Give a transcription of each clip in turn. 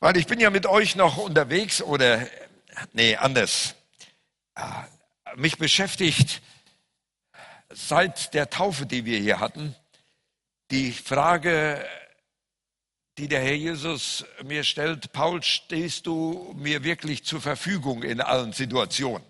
Weil ich bin ja mit euch noch unterwegs oder, nee, anders. Ah, mich beschäftigt seit der Taufe, die wir hier hatten, die Frage, die der Herr Jesus mir stellt, Paul, stehst du mir wirklich zur Verfügung in allen Situationen?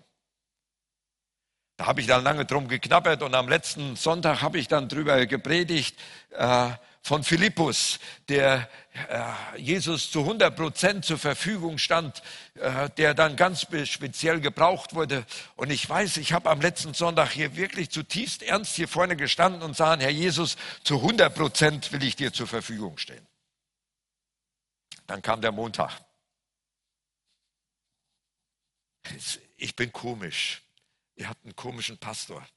Da habe ich dann lange drum geknabbert und am letzten Sonntag habe ich dann drüber gepredigt äh, von Philippus, der äh, Jesus zu 100 Prozent zur Verfügung stand, äh, der dann ganz speziell gebraucht wurde. Und ich weiß, ich habe am letzten Sonntag hier wirklich zutiefst ernst hier vorne gestanden und sagen, Herr Jesus, zu 100 Prozent will ich dir zur Verfügung stehen. Dann kam der Montag. Ich bin komisch ihr habt einen komischen Pastor.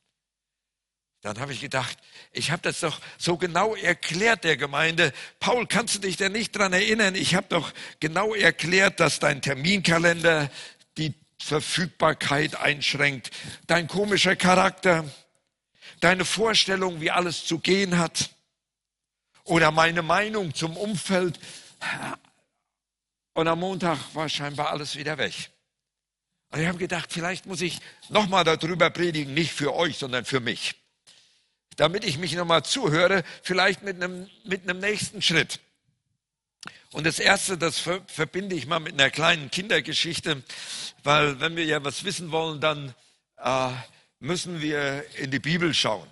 Dann habe ich gedacht, ich habe das doch so genau erklärt der Gemeinde. Paul, kannst du dich denn nicht daran erinnern? Ich habe doch genau erklärt, dass dein Terminkalender die Verfügbarkeit einschränkt, dein komischer Charakter, deine Vorstellung, wie alles zu gehen hat oder meine Meinung zum Umfeld. Und am Montag war scheinbar alles wieder weg. Und ich habe gedacht, vielleicht muss ich nochmal darüber predigen, nicht für euch, sondern für mich. Damit ich mich nochmal zuhöre, vielleicht mit einem, mit einem nächsten Schritt. Und das Erste, das verbinde ich mal mit einer kleinen Kindergeschichte, weil wenn wir ja was wissen wollen, dann äh, müssen wir in die Bibel schauen.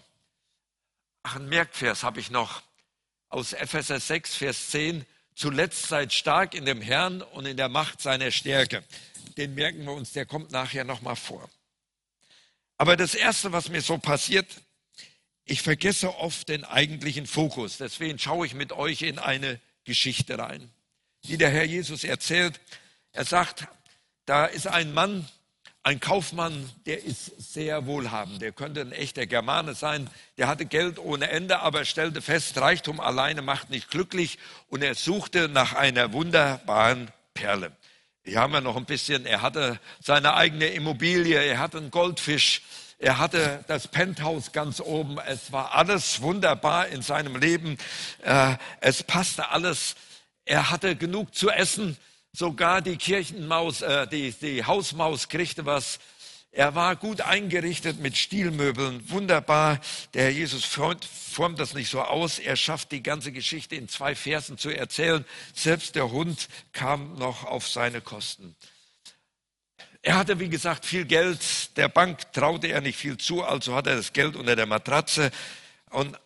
Ach, ein Merkvers habe ich noch aus Epheser 6, Vers 10. Zuletzt seid stark in dem Herrn und in der Macht seiner Stärke den merken wir uns, der kommt nachher nochmal vor. Aber das Erste, was mir so passiert, ich vergesse oft den eigentlichen Fokus. Deswegen schaue ich mit euch in eine Geschichte rein, die der Herr Jesus erzählt. Er sagt, da ist ein Mann, ein Kaufmann, der ist sehr wohlhabend. Der könnte ein echter Germane sein. Der hatte Geld ohne Ende, aber stellte fest, Reichtum alleine macht nicht glücklich. Und er suchte nach einer wunderbaren Perle. Hier haben wir noch ein bisschen, er hatte seine eigene Immobilie, er hatte einen Goldfisch, er hatte das Penthouse ganz oben. Es war alles wunderbar in seinem Leben. Äh, es passte alles. Er hatte genug zu essen. Sogar die Kirchenmaus, äh, die, die Hausmaus kriegte was. Er war gut eingerichtet mit Stilmöbeln, wunderbar. Der Herr Jesus formt, formt, das nicht so aus. Er schafft die ganze Geschichte in zwei Versen zu erzählen. Selbst der Hund kam noch auf seine Kosten. Er hatte, wie gesagt, viel Geld. Der Bank traute er nicht viel zu, also hat er das Geld unter der Matratze. Und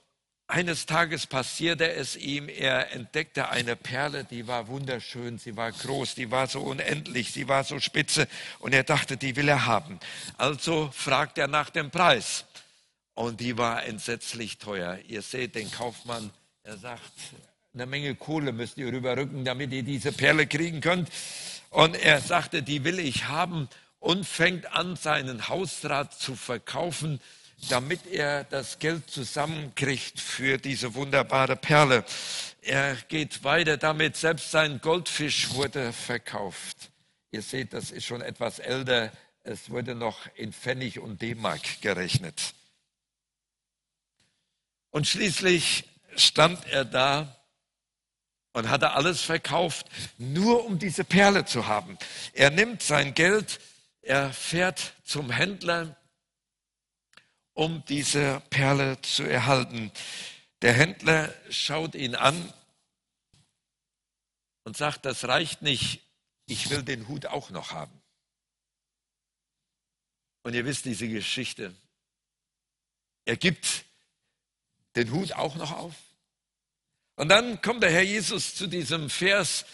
eines Tages passierte es ihm, er entdeckte eine Perle, die war wunderschön, sie war groß, die war so unendlich, sie war so spitze und er dachte, die will er haben. Also fragt er nach dem Preis und die war entsetzlich teuer. Ihr seht den Kaufmann, er sagt, eine Menge Kohle müsst ihr rüberrücken, damit ihr diese Perle kriegen könnt. Und er sagte, die will ich haben und fängt an, seinen Hausrat zu verkaufen damit er das Geld zusammenkriegt für diese wunderbare Perle. Er geht weiter damit, selbst sein Goldfisch wurde verkauft. Ihr seht, das ist schon etwas älter. Es wurde noch in Pfennig und D-Mark gerechnet. Und schließlich stand er da und hatte alles verkauft, nur um diese Perle zu haben. Er nimmt sein Geld, er fährt zum Händler, um diese Perle zu erhalten. Der Händler schaut ihn an und sagt, das reicht nicht, ich will den Hut auch noch haben. Und ihr wisst diese Geschichte. Er gibt den Hut auch noch auf. Und dann kommt der Herr Jesus zu diesem Vers,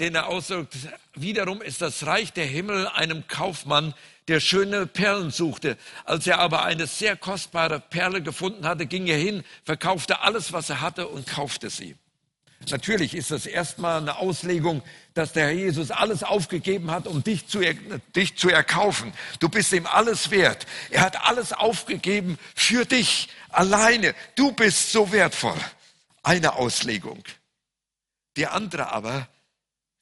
den er ausdrückt. Wiederum ist das Reich der Himmel einem Kaufmann, der schöne Perlen suchte. Als er aber eine sehr kostbare Perle gefunden hatte, ging er hin, verkaufte alles, was er hatte und kaufte sie. Natürlich ist das erstmal eine Auslegung, dass der Herr Jesus alles aufgegeben hat, um dich zu, dich zu erkaufen. Du bist ihm alles wert. Er hat alles aufgegeben für dich alleine. Du bist so wertvoll. Eine Auslegung. Die andere aber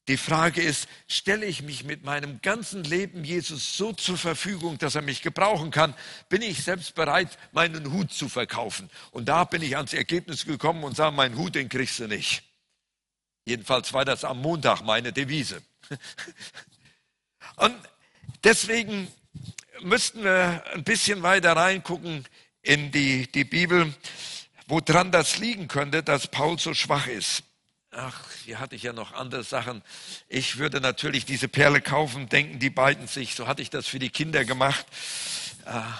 die Frage ist, stelle ich mich mit meinem ganzen Leben Jesus so zur Verfügung, dass er mich gebrauchen kann? Bin ich selbst bereit, meinen Hut zu verkaufen? Und da bin ich ans Ergebnis gekommen und sage, meinen Hut, den kriegst du nicht. Jedenfalls war das am Montag meine Devise. Und deswegen müssten wir ein bisschen weiter reingucken in die, die Bibel, woran das liegen könnte, dass Paul so schwach ist. Ach, hier hatte ich ja noch andere Sachen. Ich würde natürlich diese Perle kaufen, denken die beiden sich. So hatte ich das für die Kinder gemacht. Ah.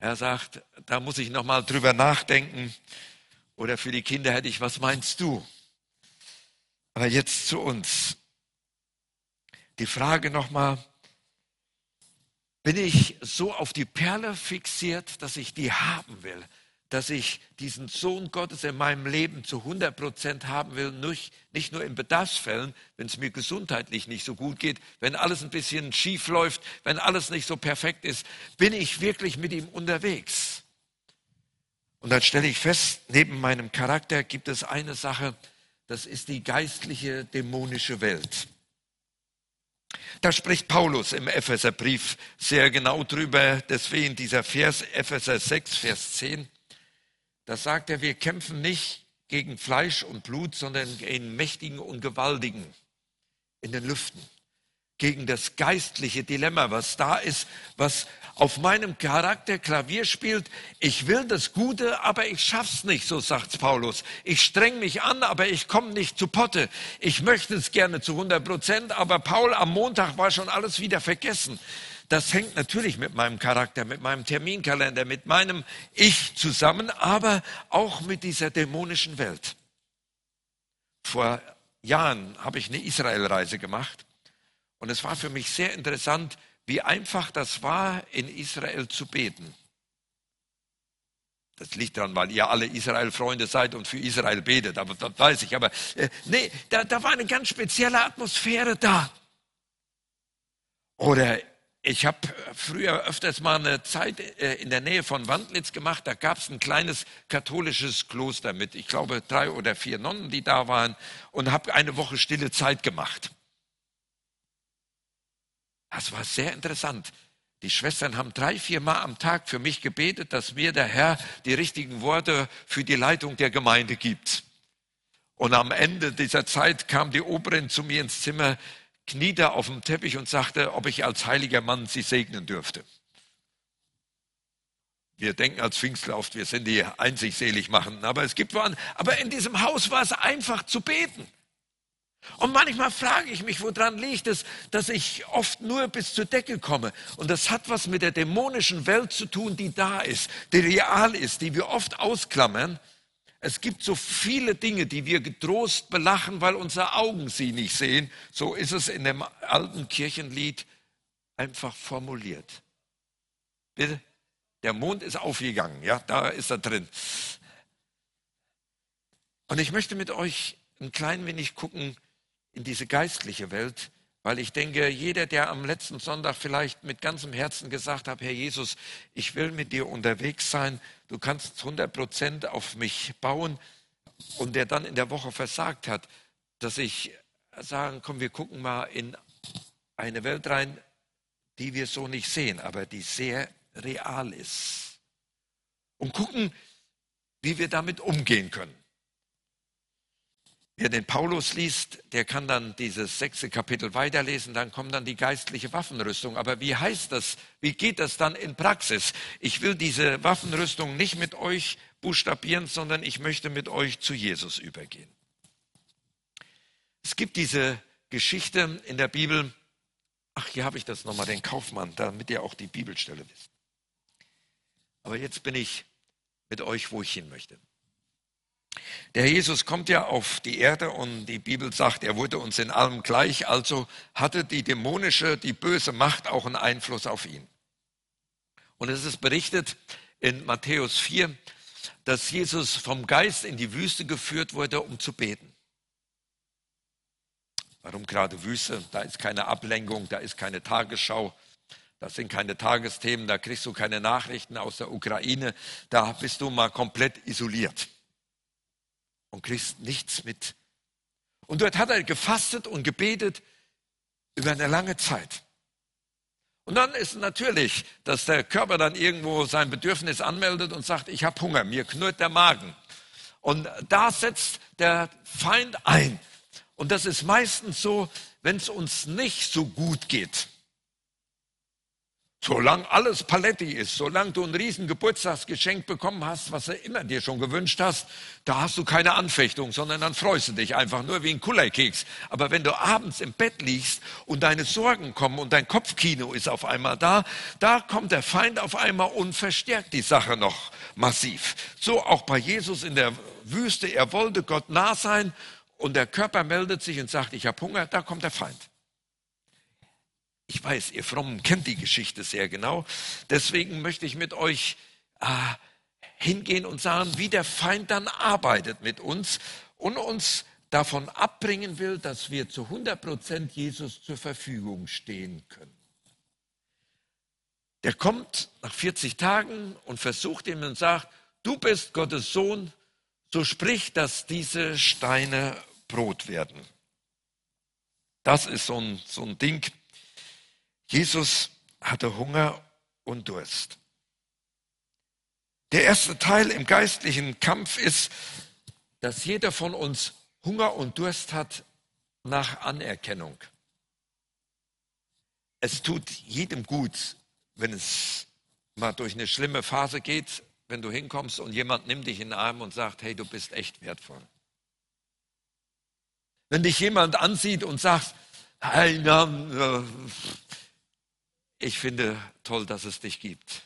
Er sagt, da muss ich noch mal drüber nachdenken. Oder für die Kinder hätte ich, was meinst du? Aber jetzt zu uns. Die Frage noch mal: Bin ich so auf die Perle fixiert, dass ich die haben will? Dass ich diesen Sohn Gottes in meinem Leben zu 100 Prozent haben will, nicht nur in Bedarfsfällen, wenn es mir gesundheitlich nicht so gut geht, wenn alles ein bisschen schief läuft, wenn alles nicht so perfekt ist, bin ich wirklich mit ihm unterwegs. Und dann stelle ich fest, neben meinem Charakter gibt es eine Sache, das ist die geistliche, dämonische Welt. Da spricht Paulus im Epheserbrief sehr genau drüber, deswegen dieser Vers Epheser 6, Vers 10. Da sagt er, wir kämpfen nicht gegen Fleisch und Blut, sondern gegen Mächtigen und Gewaltigen in den Lüften. Gegen das geistliche Dilemma, was da ist, was auf meinem Charakter Klavier spielt. Ich will das Gute, aber ich schaff's nicht, so sagt Paulus. Ich streng mich an, aber ich komme nicht zu Potte. Ich möchte es gerne zu 100 Prozent, aber Paul am Montag war schon alles wieder vergessen. Das hängt natürlich mit meinem Charakter, mit meinem Terminkalender, mit meinem Ich zusammen, aber auch mit dieser dämonischen Welt. Vor Jahren habe ich eine Israelreise gemacht und es war für mich sehr interessant, wie einfach das war, in Israel zu beten. Das liegt daran, weil ihr alle Israel-Freunde seid und für Israel betet, aber das weiß ich. Aber äh, nee, da, da war eine ganz spezielle Atmosphäre da. Oder ich habe früher öfters mal eine Zeit äh, in der Nähe von Wandlitz gemacht. Da gab es ein kleines katholisches Kloster mit, ich glaube, drei oder vier Nonnen, die da waren, und habe eine Woche stille Zeit gemacht. Das war sehr interessant. Die Schwestern haben drei, vier Mal am Tag für mich gebetet, dass mir der Herr die richtigen Worte für die Leitung der Gemeinde gibt. Und am Ende dieser Zeit kam die Oberin zu mir ins Zimmer, kniete auf dem Teppich und sagte, ob ich als heiliger Mann sie segnen dürfte. Wir denken als Pfingstler oft, wir sind die einzig selig machen, aber es gibt waren, aber in diesem Haus war es einfach zu beten. Und manchmal frage ich mich, woran liegt es, dass ich oft nur bis zur Decke komme. Und das hat was mit der dämonischen Welt zu tun, die da ist, die real ist, die wir oft ausklammern es gibt so viele Dinge, die wir getrost belachen, weil unsere Augen sie nicht sehen. So ist es in dem alten Kirchenlied einfach formuliert. Bitte? Der Mond ist aufgegangen, ja, da ist er drin. Und ich möchte mit euch ein klein wenig gucken in diese geistliche Welt, weil ich denke, jeder, der am letzten Sonntag vielleicht mit ganzem Herzen gesagt hat, Herr Jesus, ich will mit dir unterwegs sein, du kannst 100 Prozent auf mich bauen, und der dann in der Woche versagt hat, dass ich sagen, komm, wir gucken mal in eine Welt rein, die wir so nicht sehen, aber die sehr real ist. Und gucken, wie wir damit umgehen können. Wer den Paulus liest, der kann dann dieses sechste Kapitel weiterlesen, dann kommt dann die geistliche Waffenrüstung. Aber wie heißt das? Wie geht das dann in Praxis? Ich will diese Waffenrüstung nicht mit euch buchstabieren, sondern ich möchte mit euch zu Jesus übergehen. Es gibt diese Geschichte in der Bibel. Ach, hier habe ich das nochmal, den Kaufmann, damit ihr auch die Bibelstelle wisst. Aber jetzt bin ich mit euch, wo ich hin möchte. Der Jesus kommt ja auf die Erde und die Bibel sagt, er wurde uns in allem gleich, also hatte die dämonische, die böse Macht auch einen Einfluss auf ihn. Und es ist berichtet in Matthäus 4, dass Jesus vom Geist in die Wüste geführt wurde, um zu beten. Warum gerade Wüste? Da ist keine Ablenkung, da ist keine Tagesschau, das sind keine Tagesthemen, da kriegst du keine Nachrichten aus der Ukraine, da bist du mal komplett isoliert und kriegst nichts mit. Und dort hat er gefastet und gebetet über eine lange Zeit. Und dann ist natürlich, dass der Körper dann irgendwo sein Bedürfnis anmeldet und sagt, ich habe Hunger, mir knurrt der Magen. Und da setzt der Feind ein. Und das ist meistens so, wenn es uns nicht so gut geht. Solange alles Paletti ist, solange du ein riesen Geburtstagsgeschenk bekommen hast, was du immer dir schon gewünscht hast, da hast du keine Anfechtung, sondern dann freust du dich einfach nur wie ein Kullerkeks. Aber wenn du abends im Bett liegst und deine Sorgen kommen und dein Kopfkino ist auf einmal da, da kommt der Feind auf einmal und verstärkt die Sache noch massiv. So auch bei Jesus in der Wüste, er wollte Gott nah sein und der Körper meldet sich und sagt, ich habe Hunger, da kommt der Feind. Ich weiß, ihr Frommen kennt die Geschichte sehr genau. Deswegen möchte ich mit euch äh, hingehen und sagen, wie der Feind dann arbeitet mit uns und uns davon abbringen will, dass wir zu 100 Prozent Jesus zur Verfügung stehen können. Der kommt nach 40 Tagen und versucht ihm und sagt, du bist Gottes Sohn, so sprich, dass diese Steine Brot werden. Das ist so ein, so ein Ding, Jesus hatte Hunger und Durst. Der erste Teil im geistlichen Kampf ist, dass jeder von uns Hunger und Durst hat nach Anerkennung. Es tut jedem gut, wenn es mal durch eine schlimme Phase geht, wenn du hinkommst und jemand nimmt dich in den Arm und sagt, hey, du bist echt wertvoll. Wenn dich jemand ansieht und sagt, hey, na, ich finde toll, dass es dich gibt.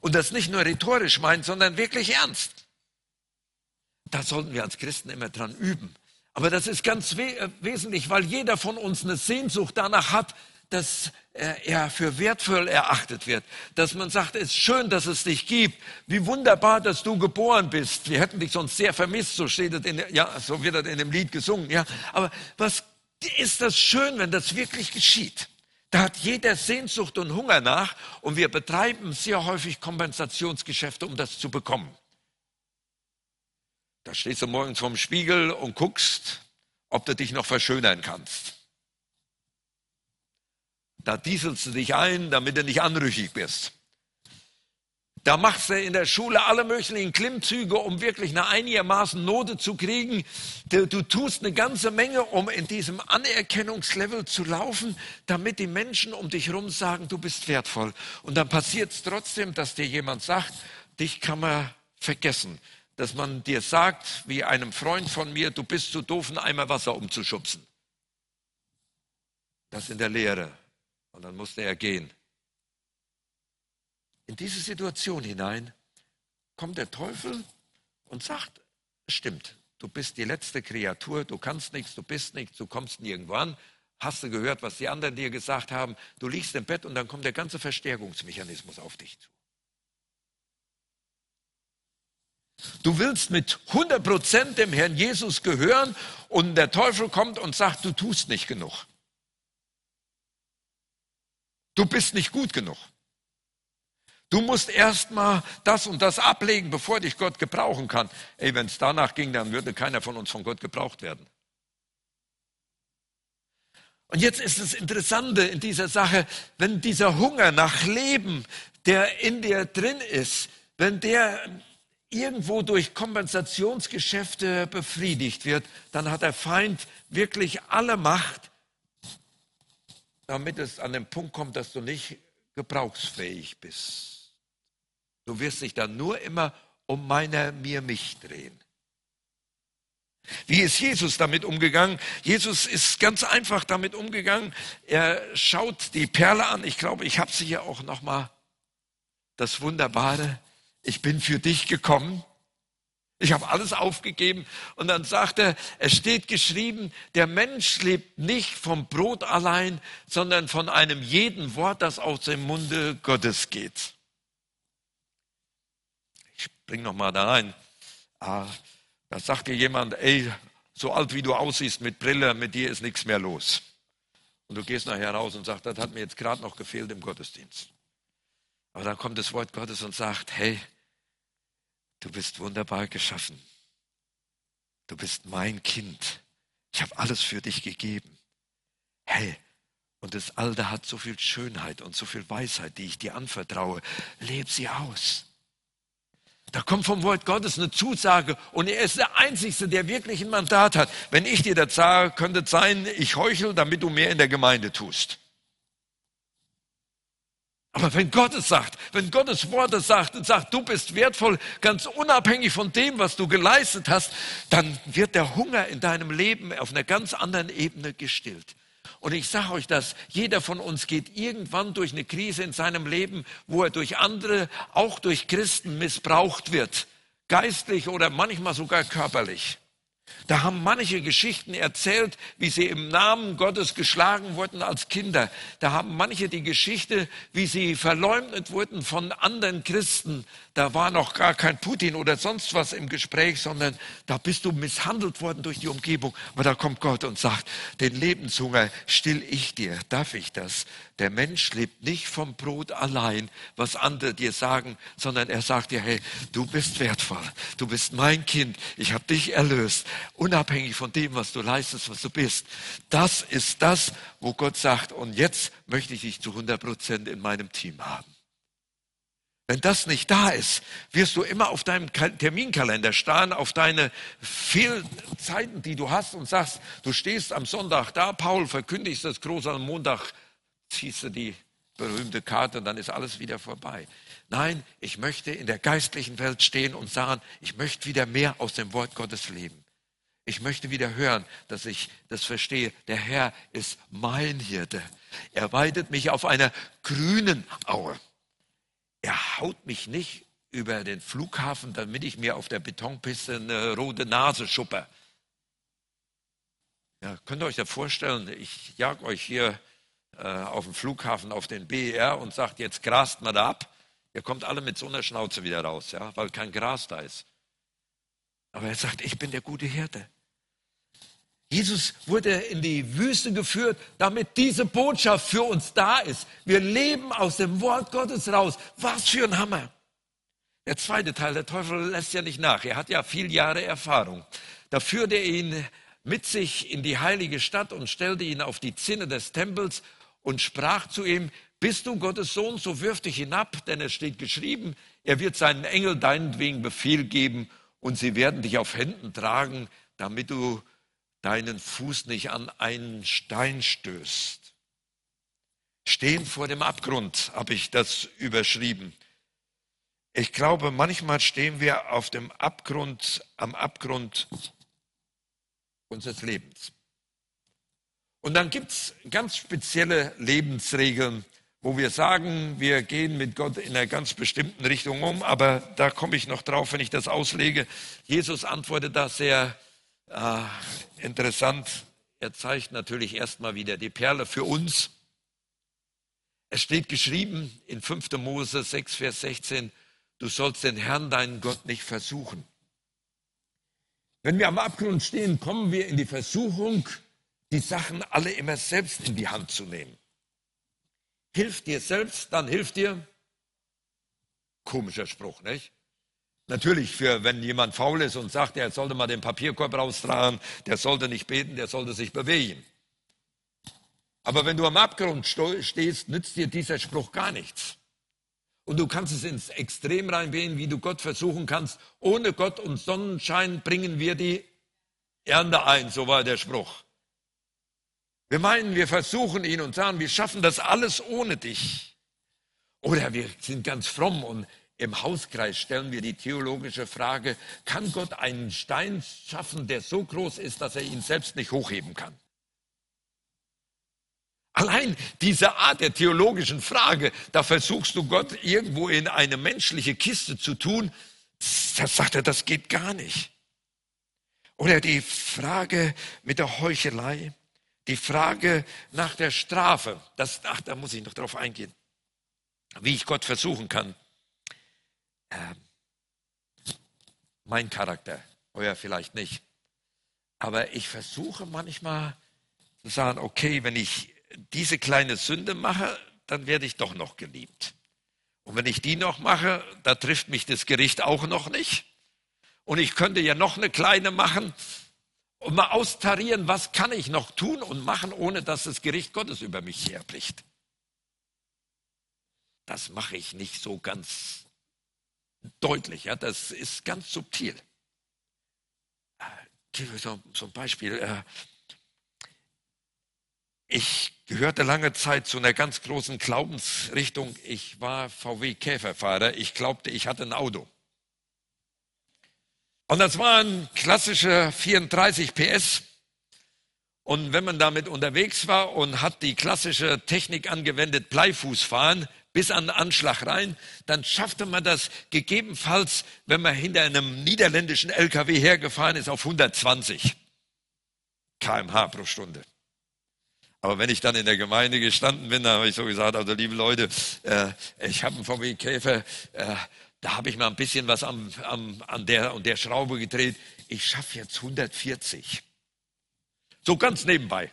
Und das nicht nur rhetorisch meint, sondern wirklich ernst. Da sollten wir als Christen immer dran üben. Aber das ist ganz we äh, wesentlich, weil jeder von uns eine Sehnsucht danach hat, dass äh, er für wertvoll erachtet wird. Dass man sagt, es ist schön, dass es dich gibt. Wie wunderbar, dass du geboren bist. Wir hätten dich sonst sehr vermisst, so steht es in, ja, so wird das in dem Lied gesungen, ja. Aber was ist das schön, wenn das wirklich geschieht? Da hat jeder Sehnsucht und Hunger nach und wir betreiben sehr häufig Kompensationsgeschäfte, um das zu bekommen. Da stehst du morgens vorm Spiegel und guckst, ob du dich noch verschönern kannst. Da dieselst du dich ein, damit du nicht anrüchig bist. Da machst du in der Schule alle möglichen Klimmzüge, um wirklich eine einigermaßen Note zu kriegen. Du, du, tust eine ganze Menge, um in diesem Anerkennungslevel zu laufen, damit die Menschen um dich herum sagen, du bist wertvoll. Und dann passiert es trotzdem, dass dir jemand sagt, dich kann man vergessen. Dass man dir sagt, wie einem Freund von mir, du bist zu doof, einen Eimer Wasser umzuschubsen. Das in der Lehre. Und dann musste er gehen in diese Situation hinein kommt der Teufel und sagt, stimmt, du bist die letzte Kreatur, du kannst nichts, du bist nichts, du kommst nirgendwo an. Hast du gehört, was die anderen dir gesagt haben? Du liegst im Bett und dann kommt der ganze Verstärkungsmechanismus auf dich zu. Du willst mit 100 Prozent dem Herrn Jesus gehören und der Teufel kommt und sagt, du tust nicht genug. Du bist nicht gut genug. Du musst erstmal das und das ablegen, bevor dich Gott gebrauchen kann. Ey, wenn es danach ging, dann würde keiner von uns von Gott gebraucht werden. Und jetzt ist das Interessante in dieser Sache, wenn dieser Hunger nach Leben, der in dir drin ist, wenn der irgendwo durch Kompensationsgeschäfte befriedigt wird, dann hat der Feind wirklich alle Macht, damit es an den Punkt kommt, dass du nicht gebrauchsfähig bist. Du wirst dich dann nur immer um meiner, mir, mich drehen. Wie ist Jesus damit umgegangen? Jesus ist ganz einfach damit umgegangen. Er schaut die Perle an. Ich glaube, ich habe sie hier auch noch mal. Das Wunderbare. Ich bin für dich gekommen. Ich habe alles aufgegeben. Und dann sagt er, es steht geschrieben, der Mensch lebt nicht vom Brot allein, sondern von einem jeden Wort, das aus dem Munde Gottes geht bring noch mal da rein. Ah, da sagt dir jemand, ey, so alt wie du aussiehst mit Brille, mit dir ist nichts mehr los. Und du gehst nachher raus und sagst, das hat mir jetzt gerade noch gefehlt im Gottesdienst. Aber dann kommt das Wort Gottes und sagt, hey, du bist wunderbar geschaffen. Du bist mein Kind. Ich habe alles für dich gegeben. Hey, und das Alter hat so viel Schönheit und so viel Weisheit, die ich dir anvertraue. Leb sie aus Da kommt vom Wort Gottes eine Zusage und er ist der Einzige, der wirklich ein Mandat hat. Wenn ich dir das sage, könnte es sein, ich heuchel, damit du mehr in der Gemeinde tust. Aber wenn Gott es sagt, wenn Gottes Wort es sagt und sagt, du bist wertvoll, ganz unabhängig von dem, was du geleistet hast, dann wird der Hunger in deinem Leben auf einer ganz anderen Ebene gestillt. Und ich sage euch das, jeder von uns geht irgendwann durch eine Krise in seinem Leben, wo er durch andere, auch durch Christen missbraucht wird, geistlich oder manchmal sogar körperlich. Da haben manche Geschichten erzählt, wie sie im Namen Gottes geschlagen wurden als Kinder. Da haben manche die Geschichte, wie sie verleumdet wurden von anderen Christen. Da war noch gar kein Putin oder sonst was im Gespräch, sondern da bist du misshandelt worden durch die Umgebung. Aber da kommt Gott und sagt, den Lebenshunger still ich dir. Darf ich das? Der Mensch lebt nicht vom Brot allein, was andere dir sagen, sondern er sagt dir, hey, du bist wertvoll, du bist mein Kind, ich habe dich erlöst, unabhängig von dem, was du leistest, was du bist. Das ist das, wo Gott sagt, und jetzt möchte ich dich zu 100 Prozent in meinem Team haben. Wenn das nicht da ist, wirst du immer auf deinem Terminkalender starren, auf deine Fehlzeiten, die du hast und sagst, du stehst am Sonntag da, Paul verkündigst das groß am Montag, ziehst du die berühmte Karte und dann ist alles wieder vorbei. Nein, ich möchte in der geistlichen Welt stehen und sagen, ich möchte wieder mehr aus dem Wort Gottes leben. Ich möchte wieder hören, dass ich das verstehe. Der Herr ist mein Hirte. Er weidet mich auf einer grünen Aue. Er haut mich nicht über den Flughafen, damit ich mir auf der Betonpiste eine rote Nase schuppe. Ja, könnt ihr euch das vorstellen? Ich jag euch hier äh, auf dem Flughafen auf den BER und sagt, jetzt grast mal da ab. Ihr kommt alle mit so einer Schnauze wieder raus, ja, weil kein Gras da ist. Aber er sagt, ich bin der gute Hirte. Jesus wurde in die Wüste geführt, damit diese Botschaft für uns da ist. Wir leben aus dem Wort Gottes raus. Was für ein Hammer. Der zweite Teil, der Teufel lässt ja nicht nach. Er hat ja viele Jahre Erfahrung. Da führte er ihn mit sich in die heilige Stadt und stellte ihn auf die Zinne des Tempels und sprach zu ihm, bist du Gottes Sohn, so wirf dich hinab, denn es steht geschrieben, er wird seinen Engel deinetwegen Befehl geben und sie werden dich auf Händen tragen, damit du deinen Fuß nicht an einen Stein stößt. Stehen vor dem Abgrund habe ich das überschrieben. Ich glaube, manchmal stehen wir auf dem Abgrund, am Abgrund unseres Lebens. Und dann gibt es ganz spezielle Lebensregeln, wo wir sagen, wir gehen mit Gott in einer ganz bestimmten Richtung um, aber da komme ich noch drauf, wenn ich das auslege. Jesus antwortet da sehr äh, interessant. Er zeigt natürlich erstmal wieder die Perle für uns. Es steht geschrieben in 5. Mose 6, Vers 16, du sollst den Herrn, deinen Gott, nicht versuchen. Wenn wir am Abgrund stehen, kommen wir in die Versuchung, die Sachen alle immer selbst in die Hand zu nehmen. Hilf dir selbst, dann hilft dir. Komischer Spruch, nicht? Natürlich, für wenn jemand faul ist und sagt, er sollte mal den Papierkorb raustragen, der sollte nicht beten, der sollte sich bewegen. Aber wenn du am Abgrund stehst, nützt dir dieser Spruch gar nichts. Und du kannst es ins Extrem reinwählen, wie du Gott versuchen kannst. Ohne Gott und Sonnenschein bringen wir die Ernte ein, so war der Spruch. Wir meinen, wir versuchen ihn und sagen, wir schaffen das alles ohne dich. Oder wir sind ganz fromm und im Hauskreis stellen wir die theologische Frage, kann Gott einen Stein schaffen, der so groß ist, dass er ihn selbst nicht hochheben kann? Allein diese Art der theologischen Frage, da versuchst du Gott irgendwo in eine menschliche Kiste zu tun, da sagt er, das geht gar nicht. Oder die Frage mit der Heuchelei, die Frage nach der Strafe, das, ach, da muss ich noch drauf eingehen, wie ich Gott versuchen kann. Ähm, mein Charakter, euer vielleicht nicht. Aber ich versuche manchmal zu sagen, okay, wenn ich diese kleine Sünde mache, dann werde ich doch noch geliebt. Und wenn ich die noch mache, da trifft mich das Gericht auch noch nicht. Und ich könnte ja noch eine kleine machen und mal austarieren, was kann ich noch tun und machen, ohne dass das Gericht Gottes über mich herbricht. Das mache ich nicht so ganz deutlich. Ja, das ist ganz subtil. Äh, so, so ein Beispiel. Äh, ich gehörte lange Zeit zu einer ganz großen Glaubensrichtung. Ich war VW-Käferfahrer. Ich glaubte, ich hatte ein Auto. Und das war ein klassischer 34 PS. Und wenn man damit unterwegs war und hat die klassische Technik angewendet, Bleifußfahren, bis an den Anschlag rein, dann schaffte man das gegebenenfalls, wenn man hinter einem niederländischen LKW hergefahren ist, auf 120 kmh pro Stunde. Aber wenn ich dann in der Gemeinde gestanden bin, dann habe ich so gesagt, also liebe Leute, äh, ich habe einen VW Käfer, äh, da habe ich mal ein bisschen was am, am, an der und der Schraube gedreht. Ich schaffe jetzt 140. So ganz nebenbei.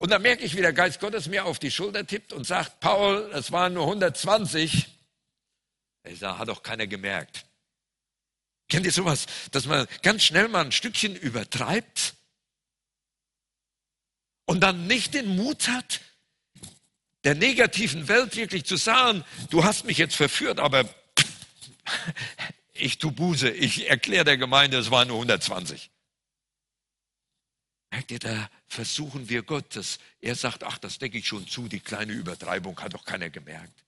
Und dann merke ich, wie der Geist Gottes mir auf die Schulter tippt und sagt, Paul, es waren nur 120. Ich sage, hat doch keiner gemerkt. Kennt ihr sowas, dass man ganz schnell mal ein Stückchen übertreibt und dann nicht den Mut hat, der negativen Welt wirklich zu sagen, du hast mich jetzt verführt, aber ich tu Buße, ich erkläre der Gemeinde, es waren nur 120. Da versuchen wir Gottes. Er sagt, ach, das decke ich schon zu, die kleine Übertreibung hat doch keiner gemerkt.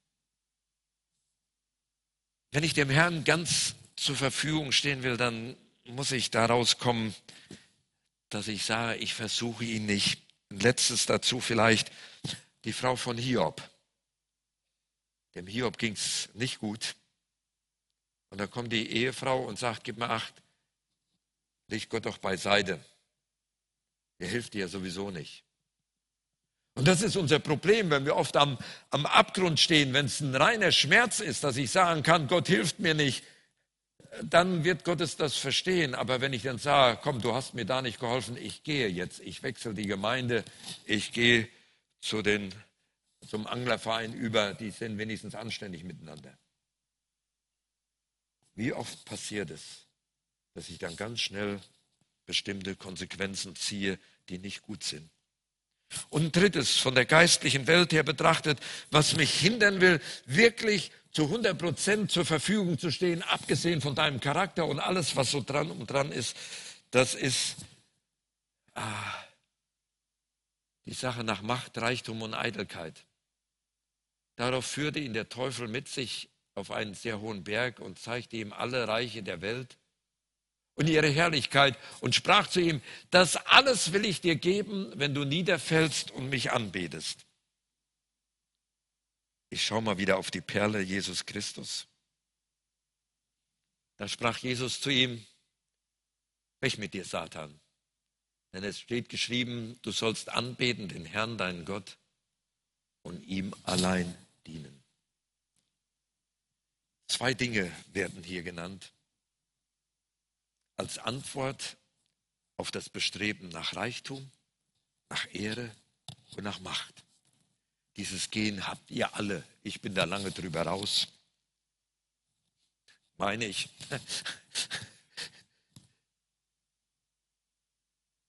Wenn ich dem Herrn ganz zur Verfügung stehen will, dann muss ich daraus kommen, dass ich sage, ich versuche ihn nicht. Ein letztes dazu vielleicht die Frau von Hiob. Dem Hiob ging es nicht gut. Und da kommt die Ehefrau und sagt, gib mir acht, leg Gott doch beiseite. Er hilft dir sowieso nicht. Und das ist unser Problem, wenn wir oft am, am Abgrund stehen, wenn es ein reiner Schmerz ist, dass ich sagen kann, Gott hilft mir nicht, dann wird Gott es das verstehen. Aber wenn ich dann sage, komm, du hast mir da nicht geholfen, ich gehe jetzt, ich wechsle die Gemeinde, ich gehe zu den, zum Anglerverein über, die sind wenigstens anständig miteinander. Wie oft passiert es, dass ich dann ganz schnell bestimmte Konsequenzen ziehe, die nicht gut sind. Und drittes, von der geistlichen Welt her betrachtet, was mich hindern will, wirklich zu 100 Prozent zur Verfügung zu stehen, abgesehen von deinem Charakter und alles, was so dran und dran ist, das ist ah, die Sache nach Macht, Reichtum und Eitelkeit. Darauf führte ihn der Teufel mit sich auf einen sehr hohen Berg und zeigte ihm alle Reiche der Welt und ihre Herrlichkeit und sprach zu ihm, das alles will ich dir geben, wenn du niederfällst und mich anbetest. Ich schaue mal wieder auf die Perle Jesus Christus. Da sprach Jesus zu ihm, weg mit dir, Satan. Denn es steht geschrieben, du sollst anbeten den Herrn, deinen Gott, und ihm allein dienen. Zwei Dinge werden hier genannt als Antwort auf das Bestreben nach Reichtum, nach Ehre und nach Macht. Dieses Gehen habt ihr alle. Ich bin da lange drüber raus. Meine ich.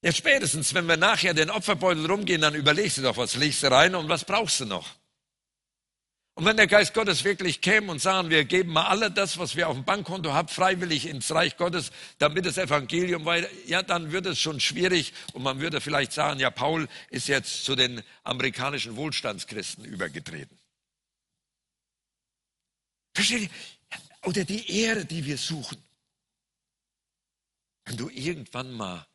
Jetzt spätestens, wenn wir nachher den Opferbeutel rumgehen, dann überlegst du doch, was legst du rein und was brauchst du noch. Und wenn der Geist Gottes wirklich käme und sagen, wir geben mal alle das, was wir auf dem Bankkonto haben, freiwillig ins Reich Gottes, damit das Evangelium weiter, ja, dann wird es schon schwierig und man würde vielleicht sagen, ja, Paul ist jetzt zu den amerikanischen Wohlstandschristen übergetreten. Versteht ihr? Oder die Ehre, die wir suchen. Wenn du irgendwann mal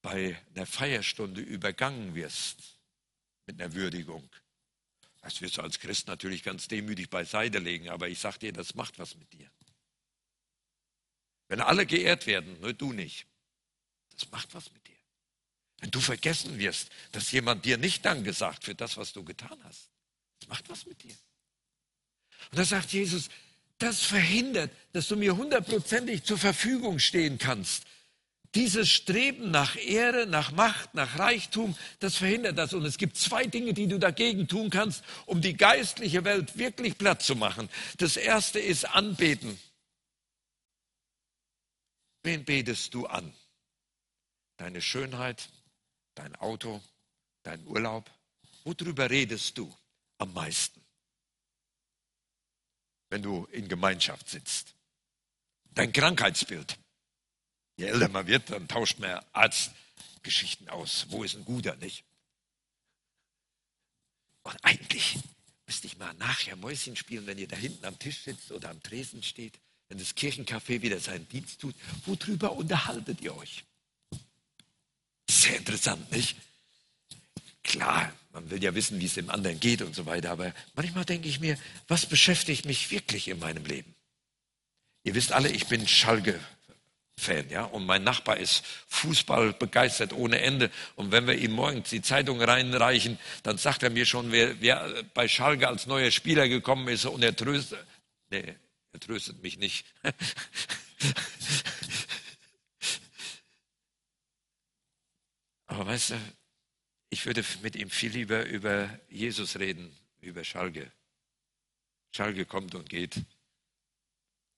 bei einer Feierstunde übergangen wirst mit einer Würdigung, das wirst du als Christ natürlich ganz demütig beiseite legen, aber ich sage dir, das macht was mit dir. Wenn alle geehrt werden, nur du nicht, das macht was mit dir. Wenn du vergessen wirst, dass jemand dir nicht Danke sagt für das, was du getan hast, das macht was mit dir. Und da sagt Jesus, das verhindert, dass du mir hundertprozentig zur Verfügung stehen kannst dieses Streben nach Ehre, nach Macht, nach Reichtum, das verhindert das. Und es gibt zwei Dinge, die du dagegen tun kannst, um die geistliche Welt wirklich platt zu machen. Das erste ist Anbeten. Wen betest du an? Deine Schönheit, dein Auto, dein Urlaub? Worüber redest du am meisten? wenn du in Gemeinschaft sitzt. Dein Krankheitsbild. Je älter man wird, dann tauscht man Arztgeschichten aus. Wo ist ein guter, nicht? Und eigentlich müsste ich mal nachher Mäuschen spielen, wenn ihr da hinten am Tisch sitzt oder am Tresen steht, wenn das Kirchencafé wieder seinen Dienst tut. Worüber unterhaltet ihr euch? Sehr interessant, nicht? Klar, man will ja wissen, wie es dem anderen geht und so weiter, aber manchmal denke ich mir, was beschäftigt mich wirklich in meinem Leben? Ihr wisst alle, ich bin Schalke Fan, ja. Und mein Nachbar ist Fußball begeistert ohne Ende. Und wenn wir ihm morgens die Zeitung reinreichen, dann sagt er mir schon, wer, wer bei Schalke als neuer Spieler gekommen ist und er tröstet, nee, er tröstet mich nicht. Aber weißt du, ich würde mit ihm viel lieber über Jesus reden, über Schalke. Schalke kommt und geht.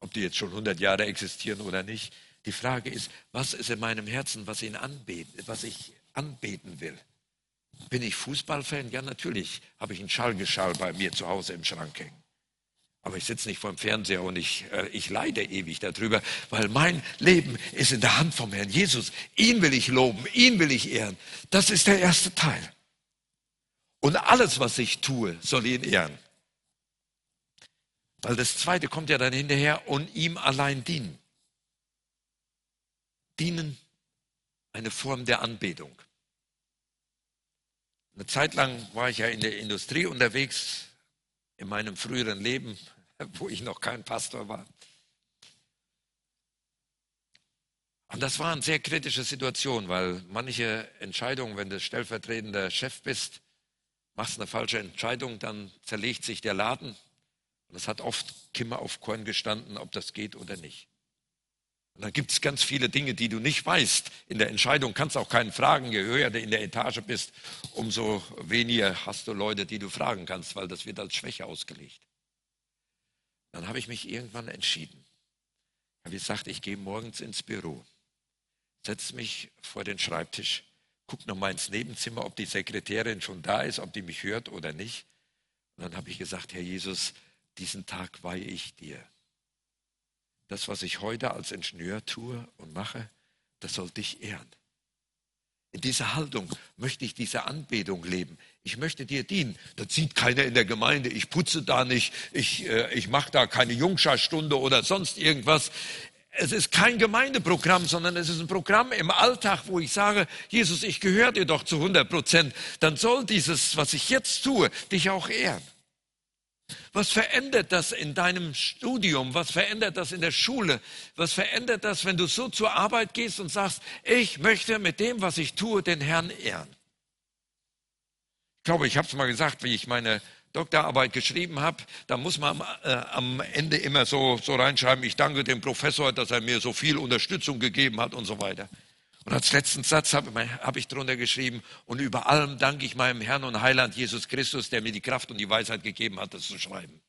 Ob die jetzt schon 100 Jahre existieren oder nicht. Die Frage ist, was ist in meinem Herzen, was, ihn anbeten, was ich anbeten will? Bin ich Fußballfan? Ja, natürlich habe ich einen Schallgeschall bei mir zu Hause im Schrank hängen. Aber ich sitze nicht vor dem Fernseher und ich, äh, ich leide ewig darüber, weil mein Leben ist in der Hand vom Herrn Jesus. Ihn will ich loben, ihn will ich ehren. Das ist der erste Teil. Und alles, was ich tue, soll ihn ehren. Weil das zweite kommt ja dann hinterher und ihm allein dienen dienen eine Form der Anbetung. Eine Zeit lang war ich ja in der Industrie unterwegs, in meinem früheren Leben, wo ich noch kein Pastor war. Und das war eine sehr kritische Situation, weil manche Entscheidungen, wenn du stellvertretender Chef bist, machst eine falsche Entscheidung, dann zerlegt sich der Laden. Und es hat oft Kimmer auf Korn gestanden, ob das geht oder nicht. Da gibt es ganz viele Dinge, die du nicht weißt. In der Entscheidung kannst du auch keinen fragen. Je höher du in der Etage bist, umso weniger hast du Leute, die du fragen kannst, weil das wird als Schwäche ausgelegt. Dann habe ich mich irgendwann entschieden. Ich habe gesagt, ich gehe morgens ins Büro, setze mich vor den Schreibtisch, gucke nochmal ins Nebenzimmer, ob die Sekretärin schon da ist, ob die mich hört oder nicht. Und dann habe ich gesagt, Herr Jesus, diesen Tag weihe ich dir das, was ich heute als Ingenieur tue und mache, das soll dich ehren. In dieser Haltung möchte ich diese Anbetung leben. Ich möchte dir dienen. Das sieht keiner in der Gemeinde. Ich putze da nicht. Ich, äh, ich mache da keine Jungscharstunde oder sonst irgendwas. Es ist kein Gemeindeprogramm, sondern es ist ein Programm im Alltag, wo ich sage, Jesus, ich gehöre dir doch zu 100 Prozent. Dann soll dieses, was ich jetzt tue, dich auch ehren. Was verändert das in deinem Studium? Was verändert das in der Schule? Was verändert das, wenn du so zur Arbeit gehst und sagst, ich möchte mit dem, was ich tue, den Herrn ehren? Ich glaube, ich habe es mal gesagt, wie ich meine Doktorarbeit geschrieben habe, da muss man am, äh, am Ende immer so, so reinschreiben, ich danke dem Professor, dass er mir so viel Unterstützung gegeben hat und so weiter. Und als letzten Satz habe hab ich drunter geschrieben, und über allem danke ich meinem Herrn und Heiland Jesus Christus, der mir die Kraft und die Weisheit gegeben hat, das zu schreiben.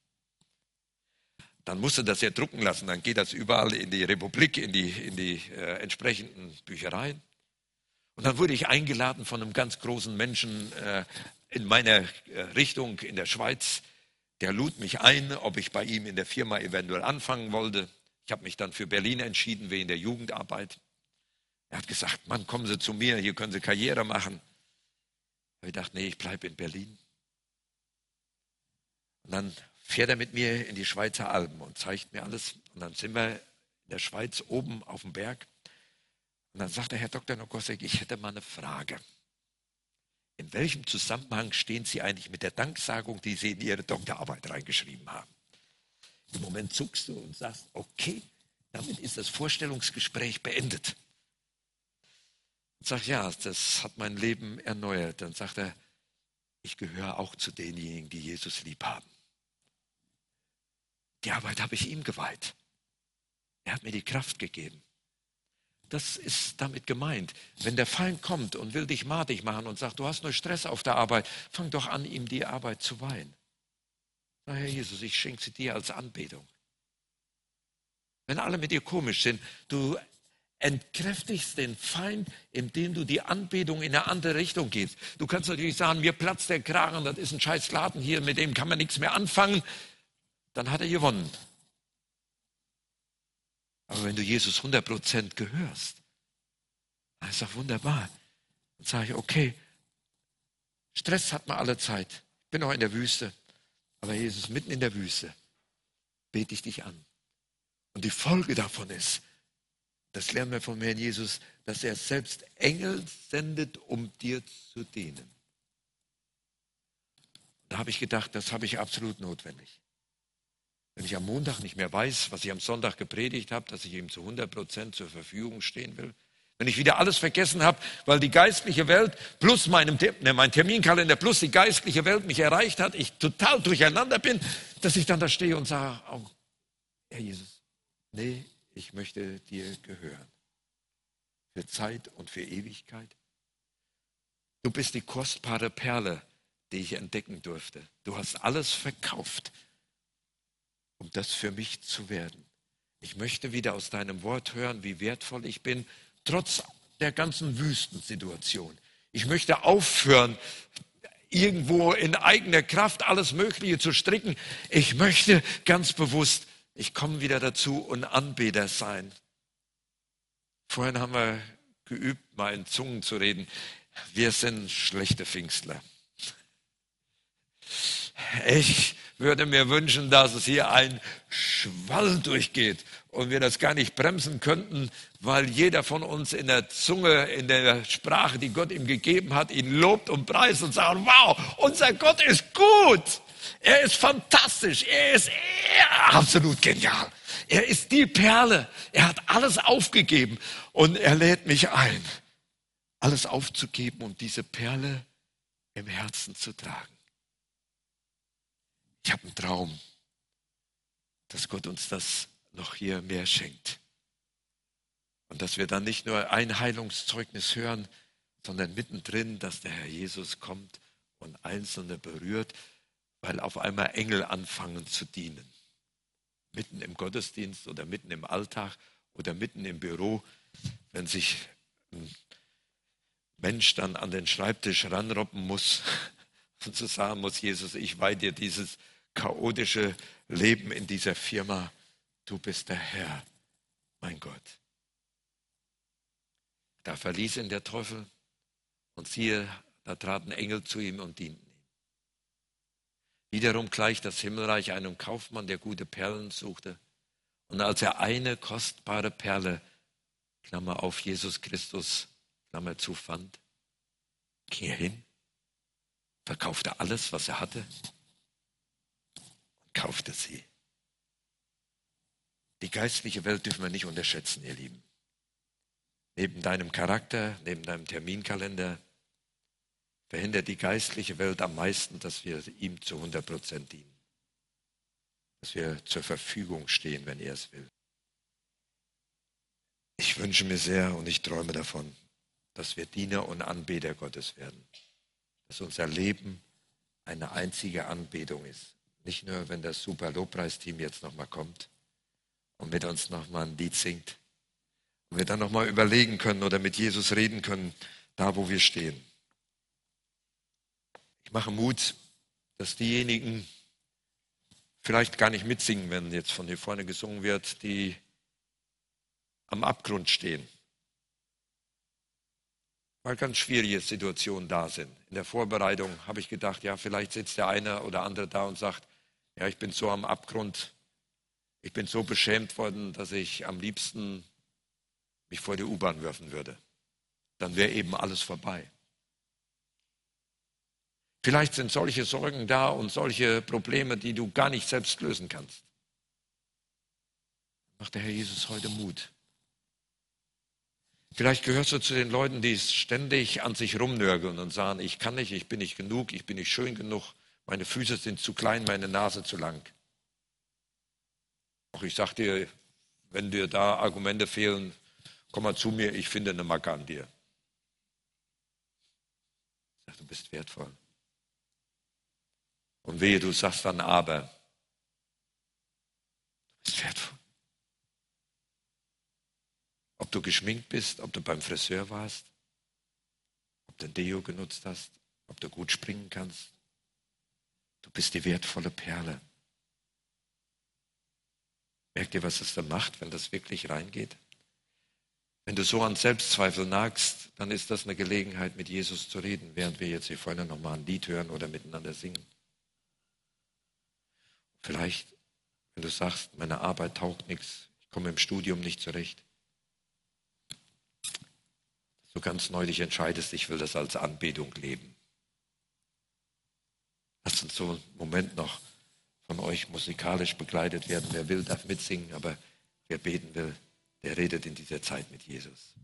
Dann musste das ja drucken lassen, dann geht das überall in die Republik, in die, in die äh, entsprechenden Büchereien. Und dann wurde ich eingeladen von einem ganz großen Menschen äh, in meiner äh, Richtung in der Schweiz. Der lud mich ein, ob ich bei ihm in der Firma eventuell anfangen wollte. Ich habe mich dann für Berlin entschieden, wegen der Jugendarbeit. Er hat gesagt, Mann, kommen Sie zu mir, hier können Sie Karriere machen. Aber ich dachte, nee, ich bleibe in Berlin. Und dann fährt er mit mir in die Schweizer Alpen und zeigt mir alles. Und dann sind wir in der Schweiz oben auf dem Berg. Und dann sagt der Herr Dr. Nogosek, ich hätte mal eine Frage. In welchem Zusammenhang stehen Sie eigentlich mit der Danksagung, die Sie in Ihre Doktorarbeit reingeschrieben haben? Im Moment zuckst du und sagst, okay, damit ist das Vorstellungsgespräch beendet. Und sagt, ja, das hat mein Leben erneuert. Dann sagt er, ich gehöre auch zu denjenigen, die Jesus lieb haben. Die Arbeit habe ich ihm geweiht. Er hat mir die Kraft gegeben. Das ist damit gemeint. Wenn der Feind kommt und will dich madig machen und sagt, du hast nur Stress auf der Arbeit, fang doch an, ihm die Arbeit zu weihen. Na, Herr Jesus, ich schenke sie dir als Anbetung. Wenn alle mit dir komisch sind, du entkräftigst den Feind, indem du die Anbetung in eine andere Richtung gehst. Du kannst natürlich sagen, mir platzt der Kragen, das ist ein scheiß Laden hier, mit dem kann man nichts mehr anfangen. dann hat er gewonnen. Aber wenn du Jesus 100% gehörst, dann ist doch wunderbar. Dann sage ich, okay, Stress hat man alle Zeit. Ich bin noch in der Wüste. Aber Jesus, mitten in der Wüste, bete ich dich an. Und die Folge davon ist, das lernen wir vom Herrn Jesus, dass er selbst Engel sendet, um dir zu dienen. Da habe ich gedacht, das habe ich absolut notwendig. Wenn ich am Montag nicht mehr weiß, was ich am Sonntag gepredigt habe, dass ich ihm zu 100 Prozent zur Verfügung stehen will, wenn ich wieder alles vergessen habe, weil die geistliche Welt plus meinem, ne, mein Terminkalender plus die geistliche Welt mich erreicht hat, ich total durcheinander bin, dass ich dann da stehe und sage, oh, Herr Jesus, nee, ich möchte dir gehören. Für Zeit und für Ewigkeit. Du bist die kostbare Perle, die ich entdecken durfte. Du hast alles verkauft, um das für mich zu werden. Ich möchte wieder aus deinem Wort hören, wie wertvoll ich bin trotz der ganzen Wüstensituation. Ich möchte aufhören, irgendwo in eigener Kraft alles Mögliche zu stricken. Ich möchte ganz bewusst, ich komme wieder dazu und Anbeter sein. Vorhin haben wir geübt, mal in Zungen zu reden. Wir sind schlechte Pfingstler. Ich würde mir wünschen, dass es hier ein Schwall durchgeht und wir das gar nicht bremsen könnten, weil jeder von uns in der Zunge, in der Sprache, die Gott ihm gegeben hat, ihn lobt und preist und sagt, wow, unser Gott ist gut. Er ist fantastisch. Er ist absolut genial. Er ist die Perle. Er hat alles aufgegeben und er lädt mich ein, alles aufzugeben und diese Perle im Herzen zu tragen. Ich habe einen Traum, dass Gott uns das noch hier mehr schenkt. Und dass wir dann nicht nur ein Heilungszeugnis hören, sondern mittendrin, dass der Herr Jesus kommt und Einzelne berührt, weil auf einmal Engel anfangen zu dienen. Mitten im Gottesdienst oder mitten im Alltag oder mitten im Büro, wenn sich ein Mensch dann an den Schreibtisch ranroppen muss und zu sagen muss, Jesus, ich weihe dir dieses chaotische Leben in dieser Firma. Du bist der Herr, mein Gott. Da verließ ihn der Teufel und siehe, da traten Engel zu ihm und dienten. Wiederum gleicht das Himmelreich einem Kaufmann, der gute Perlen suchte. Und als er eine kostbare Perle, Klammer auf Jesus Christus, Klammer zu, fand, ging er hin, verkaufte alles, was er hatte kaufte sie. Die geistliche Welt dürfen wir nicht unterschätzen, ihr Lieben. Neben deinem Charakter, neben deinem Terminkalender verhindert die geistliche Welt am meisten, dass wir ihm zu 100 Prozent dienen. Dass wir zur Verfügung stehen, wenn er es will. Ich wünsche mir sehr und ich träume davon, dass wir Diener und Anbeter Gottes werden. Dass unser Leben eine einzige Anbetung ist. Nicht nur, wenn das super Lobpreisteam jetzt nochmal kommt und mit uns nochmal ein Lied singt. Und wir dann nochmal überlegen können oder mit Jesus reden können, da wo wir stehen. Ich mache Mut, dass diejenigen vielleicht gar nicht mitsingen, wenn jetzt von hier vorne gesungen wird, die am Abgrund stehen. Weil ganz schwierige Situationen da sind. In der Vorbereitung habe ich gedacht, ja, vielleicht sitzt der eine oder andere da und sagt, ja, ich bin so am Abgrund. Ich bin so beschämt worden, dass ich am liebsten mich vor die U-Bahn werfen würde. Dann wäre eben alles vorbei. Vielleicht sind solche Sorgen da und solche Probleme, die du gar nicht selbst lösen kannst. Macht der Herr Jesus heute Mut. Vielleicht gehörst du zu den Leuten, die ständig an sich rumnörgeln und sagen, ich kann nicht, ich bin nicht genug, ich bin nicht schön genug, meine Füße sind zu klein, meine Nase zu lang. Auch ich sage dir, wenn dir da Argumente fehlen, komm mal zu mir, ich finde eine Macke an dir. Ich sage, du bist wertvoll. Und wehe, du sagst dann aber. Du bist wertvoll. Ob du geschminkt bist, ob du beim Friseur warst, ob du ein Deo genutzt hast, ob du gut springen kannst, Du bist die wertvolle Perle. Merkt ihr, was es da macht, wenn das wirklich reingeht? Wenn du so an Selbstzweifel nagst, dann ist das eine Gelegenheit, mit Jesus zu reden, während wir jetzt hier vorne nochmal ein Lied hören oder miteinander singen. Vielleicht, wenn du sagst, meine Arbeit taugt nichts, ich komme im Studium nicht zurecht, du ganz neulich entscheidest, ich will das als Anbetung leben. Lasst uns so einen Moment noch von euch musikalisch begleitet werden. Wer will, darf mitsingen, aber wer beten will, der redet in dieser Zeit mit Jesus.